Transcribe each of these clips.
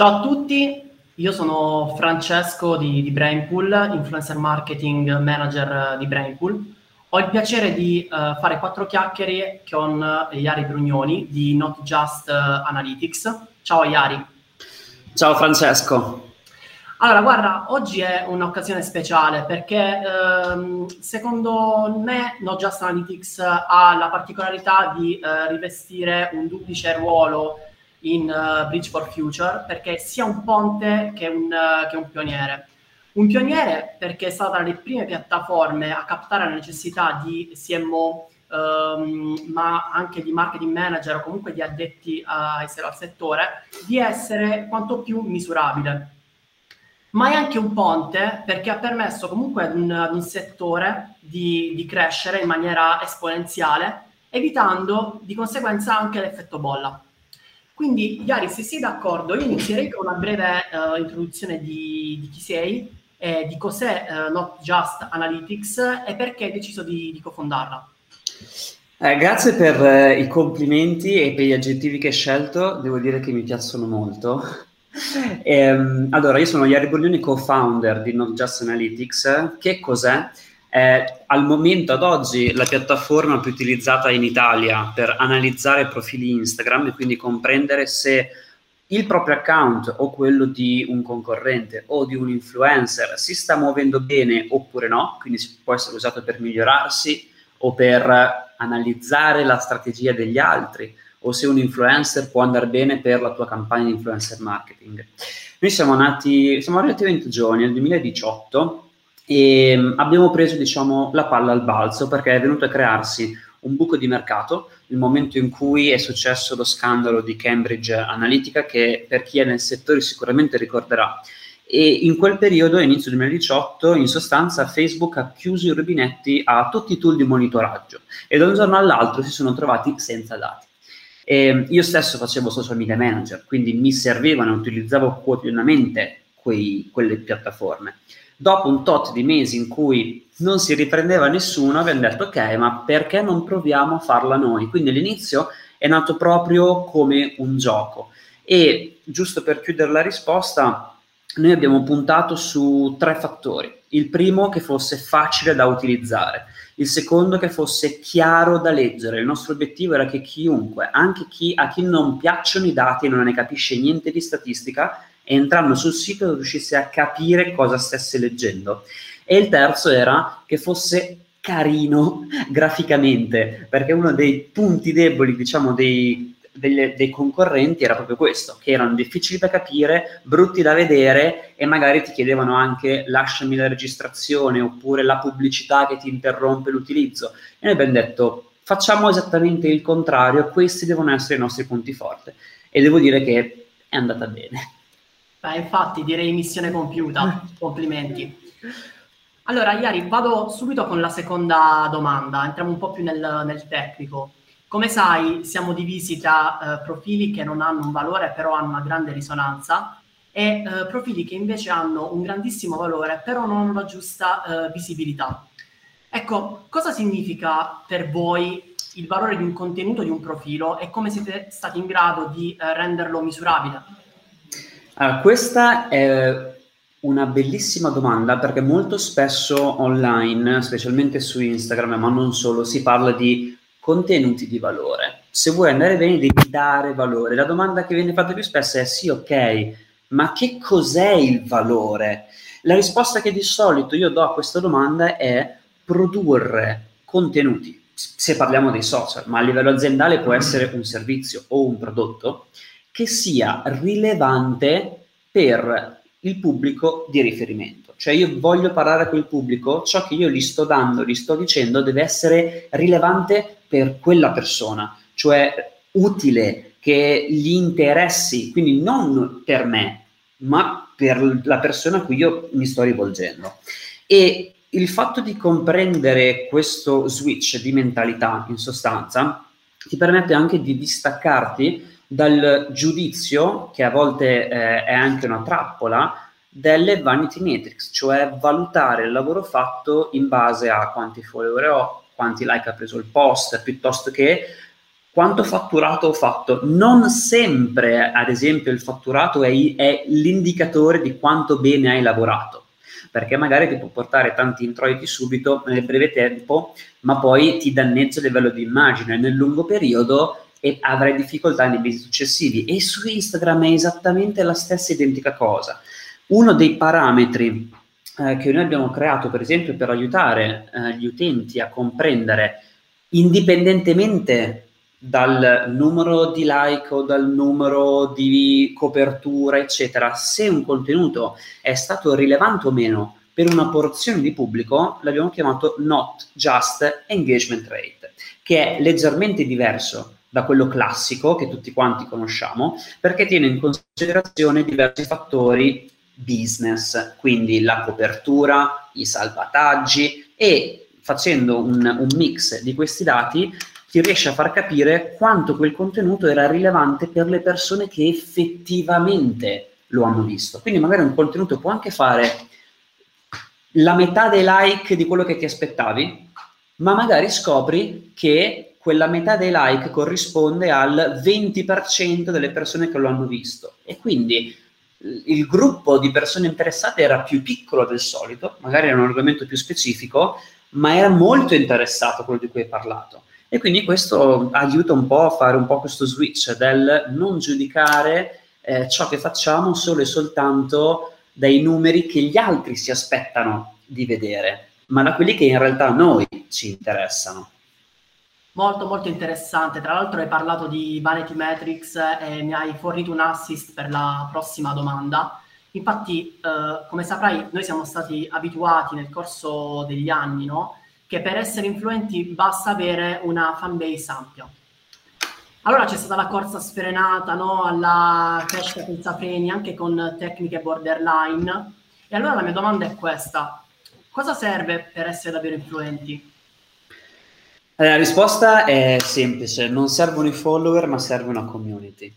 Ciao a tutti, io sono Francesco di, di Brainpool, influencer marketing manager di Brainpool. Ho il piacere di uh, fare quattro chiacchiere con uh, Iari Brugnoni di Not Just uh, Analytics. Ciao Iari. Ciao Francesco. Allora, guarda, oggi è un'occasione speciale perché ehm, secondo me No Just Analytics ha la particolarità di eh, rivestire un duplice ruolo in uh, Bridge for Future perché sia un ponte che un, uh, che un pioniere. Un pioniere perché è stata tra le prime piattaforme a captare la necessità di CMO, um, ma anche di marketing manager o comunque di addetti a al settore, di essere quanto più misurabile ma è anche un ponte perché ha permesso comunque ad un, ad un settore di, di, crescere in maniera esponenziale, evitando di conseguenza anche l'effetto bolla. Quindi, Yari, se sei d'accordo, io inizierei con una breve uh, introduzione di, di, chi sei, eh, di cos'è uh, Not Just Analytics e perché hai deciso di, di cofondarla. Eh, grazie per eh, i complimenti e per gli aggettivi che hai scelto, devo dire che mi piacciono molto. Ehm, allora, io sono Iari Boglioni, co-founder di Not Just Analytics. Che cos'è? È al momento, ad oggi, la piattaforma più utilizzata in Italia per analizzare profili Instagram e quindi comprendere se il proprio account o quello di un concorrente o di un influencer si sta muovendo bene oppure no, quindi può essere usato per migliorarsi o per analizzare la strategia degli altri o se un influencer può andare bene per la tua campagna di influencer marketing. Noi siamo nati, siamo relativamente giovani, nel 2018, e mm, abbiamo preso, diciamo, la palla al balzo perché è venuto a crearsi un buco di mercato nel momento in cui è successo lo scandalo di Cambridge Analytica che per chi è nel settore sicuramente ricorderà. E in quel periodo, inizio 2018, in sostanza Facebook ha chiuso i rubinetti a tutti i tool di monitoraggio e da un giorno all'altro si sono trovati senza dati. E io stesso facevo social media manager, quindi mi servivano e utilizzavo quotidianamente quei, quelle piattaforme. Dopo un tot di mesi in cui non si riprendeva nessuno, abbiamo detto ok, ma perché non proviamo a farla noi? Quindi all'inizio è nato proprio come un gioco. E giusto per chiudere la risposta, noi abbiamo puntato su tre fattori. Il primo che fosse facile da utilizzare, il secondo che fosse chiaro da leggere. Il nostro obiettivo era che chiunque, anche chi, a chi non piacciono i dati e non ne capisce niente di statistica, entrando sul sito riuscisse a capire cosa stesse leggendo. E il terzo era che fosse carino graficamente, perché uno dei punti deboli, diciamo, dei delle, dei concorrenti era proprio questo, che erano difficili da capire, brutti da vedere e magari ti chiedevano anche lasciami la registrazione oppure la pubblicità che ti interrompe l'utilizzo. E noi abbiamo detto facciamo esattamente il contrario, questi devono essere i nostri punti forti. E devo dire che è andata bene. Beh, infatti direi missione compiuta, complimenti. Allora, Iari, vado subito con la seconda domanda, entriamo un po' più nel, nel tecnico. Come sai, siamo divisi tra eh, profili che non hanno un valore, però hanno una grande risonanza, e eh, profili che invece hanno un grandissimo valore, però non hanno la giusta eh, visibilità. Ecco, cosa significa per voi il valore di un contenuto di un profilo e come siete stati in grado di eh, renderlo misurabile? Allora, questa è una bellissima domanda perché molto spesso online, specialmente su Instagram, ma non solo, si parla di contenuti di valore. Se vuoi andare bene devi dare valore. La domanda che viene fatta più spesso è sì, ok, ma che cos'è il valore? La risposta che di solito io do a questa domanda è produrre contenuti, se parliamo dei social, ma a livello aziendale può essere un servizio o un prodotto che sia rilevante per il pubblico di riferimento. Cioè io voglio parlare a quel pubblico, ciò che io gli sto dando, gli sto dicendo deve essere rilevante per quella persona, cioè utile, che gli interessi, quindi non per me, ma per la persona a cui io mi sto rivolgendo. E il fatto di comprendere questo switch di mentalità, in sostanza, ti permette anche di distaccarti dal giudizio, che a volte eh, è anche una trappola, delle vanity metrics, cioè valutare il lavoro fatto in base a quanti follower ho, quanti like ha preso il post, piuttosto che quanto fatturato ho fatto. Non sempre, ad esempio, il fatturato è, è l'indicatore di quanto bene hai lavorato perché magari ti può portare tanti introiti subito nel breve tempo, ma poi ti danneggia a livello di immagine nel lungo periodo e avrai difficoltà nei mesi successivi. E su Instagram è esattamente la stessa identica cosa. Uno dei parametri eh, che noi abbiamo creato, per esempio, per aiutare eh, gli utenti a comprendere, indipendentemente dal numero di like o dal numero di copertura, eccetera, se un contenuto è stato rilevante o meno per una porzione di pubblico, l'abbiamo chiamato not just engagement rate, che è leggermente diverso da quello classico che tutti quanti conosciamo, perché tiene in considerazione diversi fattori business, quindi la copertura, i salvataggi e facendo un, un mix di questi dati ti riesce a far capire quanto quel contenuto era rilevante per le persone che effettivamente lo hanno visto. Quindi magari un contenuto può anche fare la metà dei like di quello che ti aspettavi, ma magari scopri che quella metà dei like corrisponde al 20% delle persone che lo hanno visto. E quindi il gruppo di persone interessate era più piccolo del solito, magari era un argomento più specifico, ma era molto interessato a quello di cui hai parlato. E quindi questo aiuta un po' a fare un po' questo switch del non giudicare eh, ciò che facciamo solo e soltanto dai numeri che gli altri si aspettano di vedere, ma da quelli che in realtà a noi ci interessano. Molto molto interessante, tra l'altro hai parlato di Vanity Metrics e mi hai fornito un assist per la prossima domanda. Infatti, eh, come saprai, noi siamo stati abituati nel corso degli anni, no? che per essere influenti basta avere una fanbase ampia. Allora c'è stata la corsa sfrenata no? alla crescita senza freni, anche con tecniche borderline. E allora la mia domanda è questa. Cosa serve per essere davvero influenti? La risposta è semplice, non servono i follower ma serve una community.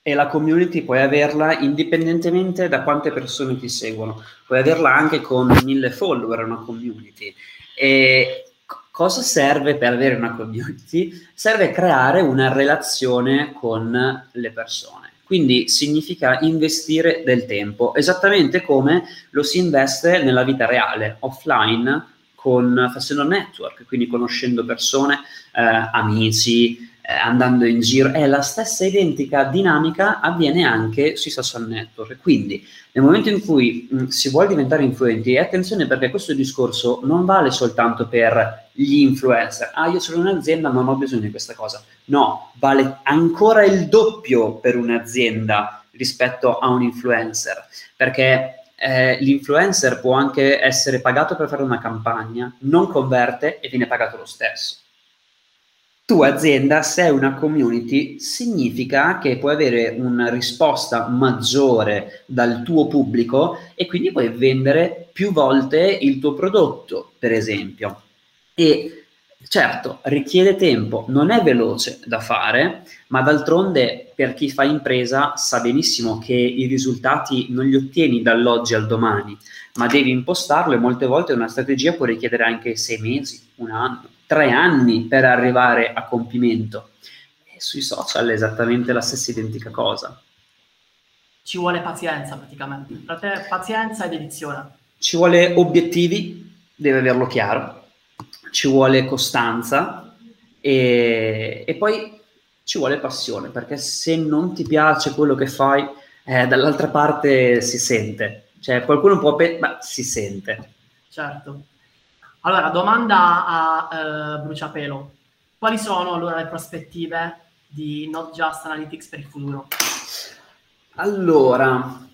E la community puoi averla indipendentemente da quante persone ti seguono, puoi averla anche con mille follower, una community. E cosa serve per avere una community? Serve creare una relazione con le persone. Quindi significa investire del tempo, esattamente come lo si investe nella vita reale, offline, con, facendo network, quindi conoscendo persone, eh, amici, eh, andando in giro, è la stessa identica dinamica avviene anche sui social network. Quindi nel momento in cui mh, si vuole diventare influenti, e attenzione perché questo discorso non vale soltanto per gli influencer, ah io sono un'azienda, non ho bisogno di questa cosa. No, vale ancora il doppio per un'azienda rispetto a un influencer, perché eh, l'influencer può anche essere pagato per fare una campagna, non converte e viene pagato lo stesso tu azienda, sei una community, significa che puoi avere una risposta maggiore dal tuo pubblico e quindi puoi vendere più volte il tuo prodotto, per esempio. E certo, richiede tempo, non è veloce da fare, ma d'altronde per chi fa impresa sa benissimo che i risultati non li ottieni dall'oggi al domani, ma devi impostarlo e molte volte una strategia può richiedere anche sei mesi, un anno tre anni per arrivare a compimento. E sui social è esattamente la stessa identica cosa. Ci vuole pazienza praticamente. Per te pazienza ed edizione. Ci vuole obiettivi, deve averlo chiaro. Ci vuole costanza e, e poi ci vuole passione, perché se non ti piace quello che fai, eh, dall'altra parte si sente. Cioè, qualcuno può pensare, ma si sente. Certo. Allora, domanda a uh, bruciapelo. Quali sono allora le prospettive di Not Just Analytics per il futuro? Allora,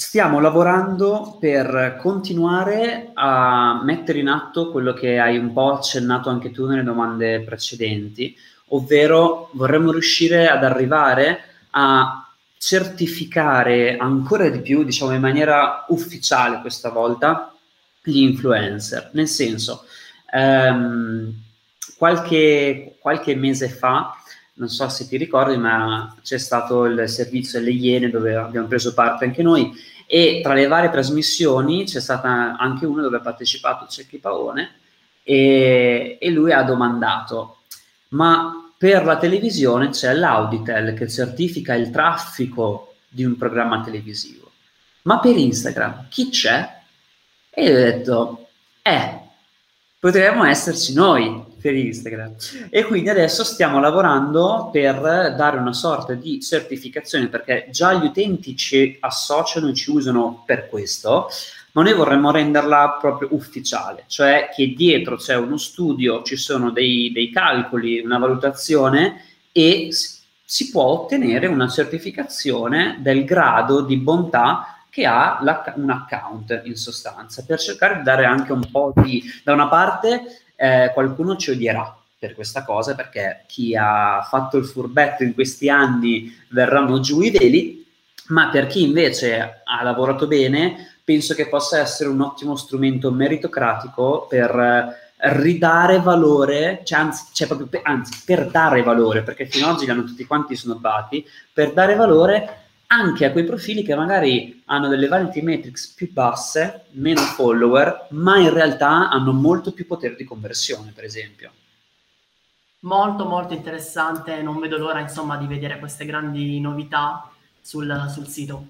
stiamo lavorando per continuare a mettere in atto quello che hai un po' accennato anche tu nelle domande precedenti, ovvero vorremmo riuscire ad arrivare a certificare ancora di più, diciamo in maniera ufficiale questa volta, gli influencer, nel senso, ehm, qualche, qualche mese fa, non so se ti ricordi, ma c'è stato il servizio delle Iene dove abbiamo preso parte anche noi e tra le varie trasmissioni c'è stata anche una dove ha partecipato Cecchi Paone e, e lui ha domandato, ma Per la televisione c'è l'Auditel che certifica il traffico di un programma televisivo. Ma per Instagram chi c'è? E io ho detto, eh, potremmo esserci noi per Instagram. E quindi adesso stiamo lavorando per dare una sorta di certificazione, perché già gli utenti ci associano e ci usano per questo, ma noi vorremmo renderla proprio ufficiale, cioè che dietro c'è uno studio, ci sono dei, dei calcoli, una valutazione e si può ottenere una certificazione del grado di bontà che ha un account in sostanza, per cercare di dare anche un po' di... Da una parte eh, qualcuno ci odierà per questa cosa, perché chi ha fatto il furbetto in questi anni verranno giù i veli, ma per chi invece ha lavorato bene, penso che possa essere un ottimo strumento meritocratico per eh, ridare valore, cioè anzi, cioè proprio per, anzi, per dare valore, perché fino ad oggi li hanno tutti quanti snobbati, per dare valore anche a quei profili che magari hanno delle vanity metrics più basse, meno follower, ma in realtà hanno molto più potere di conversione, per esempio. Molto molto interessante, non vedo l'ora insomma di vedere queste grandi novità sul, sul sito.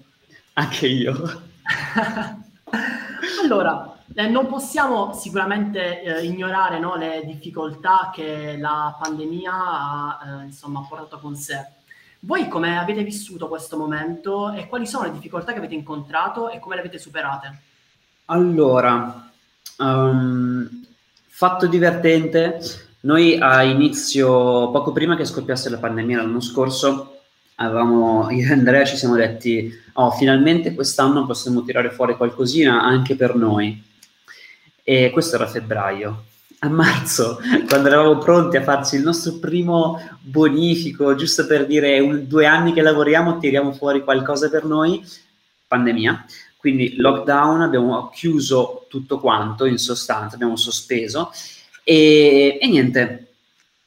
Anche io. allora, eh, non possiamo sicuramente eh, ignorare no, le difficoltà che la pandemia ha eh, insomma, portato con sé. Voi come avete vissuto questo momento e quali sono le difficoltà che avete incontrato e come le avete superate? Allora, um, fatto divertente, noi a inizio, poco prima che scoppiasse la pandemia l'anno scorso, avevamo, io e Andrea ci siamo detti, oh, finalmente quest'anno possiamo tirare fuori qualcosina anche per noi. E questo era febbraio a marzo, quando eravamo pronti a farci il nostro primo bonifico, giusto per dire un, due anni che lavoriamo, tiriamo fuori qualcosa per noi, pandemia. Quindi lockdown, abbiamo chiuso tutto quanto in sostanza, abbiamo sospeso e, e niente,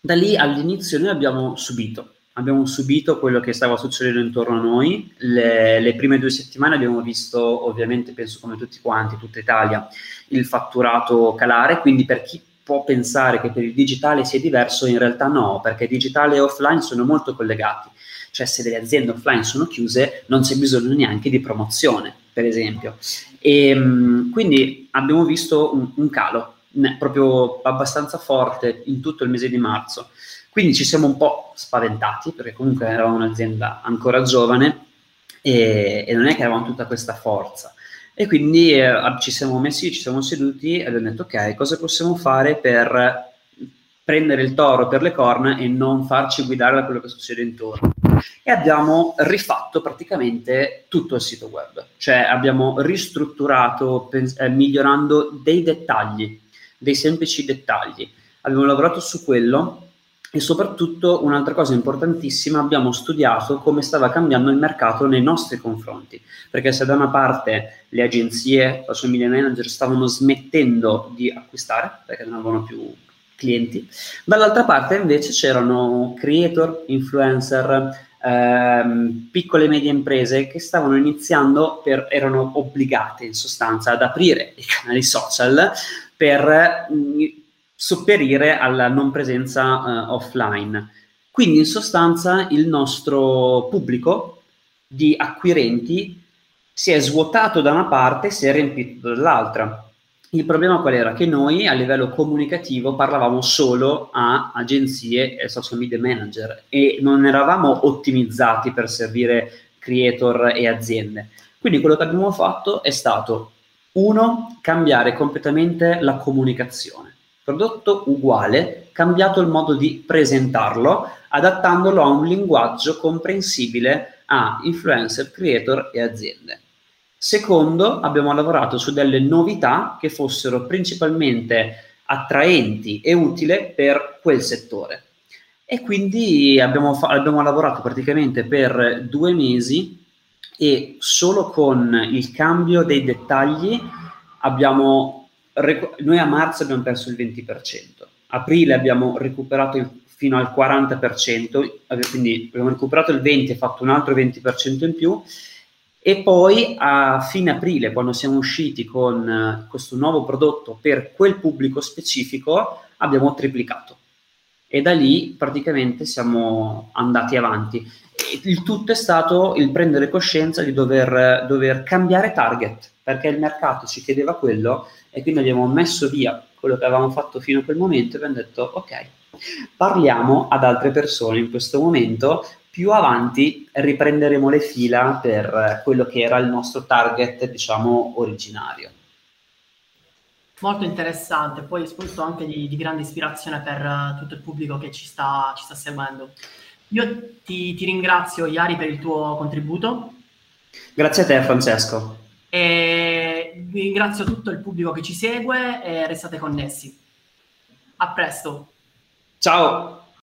da lì all'inizio noi abbiamo subito, abbiamo subito quello che stava succedendo intorno a noi. Le, le, prime due settimane abbiamo visto, ovviamente, penso come tutti quanti, tutta Italia, il fatturato calare. Quindi, per chi può pensare che per il digitale sia diverso, in realtà no, perché digitale e offline sono molto collegati. Cioè se delle aziende offline sono chiuse non c'è bisogno neanche di promozione, per esempio. E, ehm, quindi abbiamo visto un, un calo né, proprio abbastanza forte in tutto il mese di marzo. Quindi ci siamo un po' spaventati, perché comunque eravamo un'azienda ancora giovane e, e non è che avevamo tutta questa forza. E quindi eh, ci siamo messi, ci siamo seduti e abbiamo detto ok, cosa possiamo fare per prendere il toro per le corna e non farci guidare da quello che succede intorno. E abbiamo rifatto praticamente tutto il sito web, cioè abbiamo ristrutturato pens- eh, migliorando dei dettagli, dei semplici dettagli. Abbiamo lavorato su quello e soprattutto un'altra cosa importantissima, abbiamo studiato come stava cambiando il mercato nei nostri confronti, perché se da una parte le agenzie, social media manager stavano smettendo di acquistare perché non avevano più clienti, dall'altra parte invece c'erano creator, influencer, ehm, piccole e medie imprese che stavano iniziando, per, erano obbligate in sostanza ad aprire i canali social per mh, sopperire alla non presenza uh, offline. Quindi in sostanza il nostro pubblico di acquirenti si è svuotato da una parte e si è riempito dall'altra. Il problema qual era? Che noi a livello comunicativo parlavamo solo a agenzie e social media manager e non eravamo ottimizzati per servire creator e aziende. Quindi quello che abbiamo fatto è stato, uno, cambiare completamente la comunicazione prodotto uguale, cambiato il modo di presentarlo, adattandolo a un linguaggio comprensibile a influencer, creator e aziende. Secondo, abbiamo lavorato su delle novità che fossero principalmente attraenti e utili per quel settore. E quindi abbiamo, fa- abbiamo lavorato praticamente per due mesi e solo con il cambio dei dettagli abbiamo noi a marzo abbiamo perso il 20%, aprile abbiamo recuperato il, fino al 40%, quindi abbiamo recuperato il 20% e fatto un altro 20% in più, e poi a fine aprile, quando siamo usciti con uh, questo nuovo prodotto per quel pubblico specifico, abbiamo triplicato. e da lì praticamente siamo andati avanti. Il tutto è stato il prendere coscienza di dover, dover cambiare target, perché il mercato ci chiedeva quello e quindi abbiamo messo via quello che avevamo fatto fino a quel momento e abbiamo detto ok, parliamo ad altre persone in questo momento, più avanti riprenderemo le fila per quello che era il nostro target, diciamo, originario. Molto interessante, poi spunto anche di, di, grande ispirazione per tutto il pubblico che ci sta, ci sta seguendo. Io ti, ti ringrazio, Iari, per il tuo contributo. Grazie a te, Francesco. E ringrazio tutto il pubblico che ci segue e restate connessi. A presto. Ciao.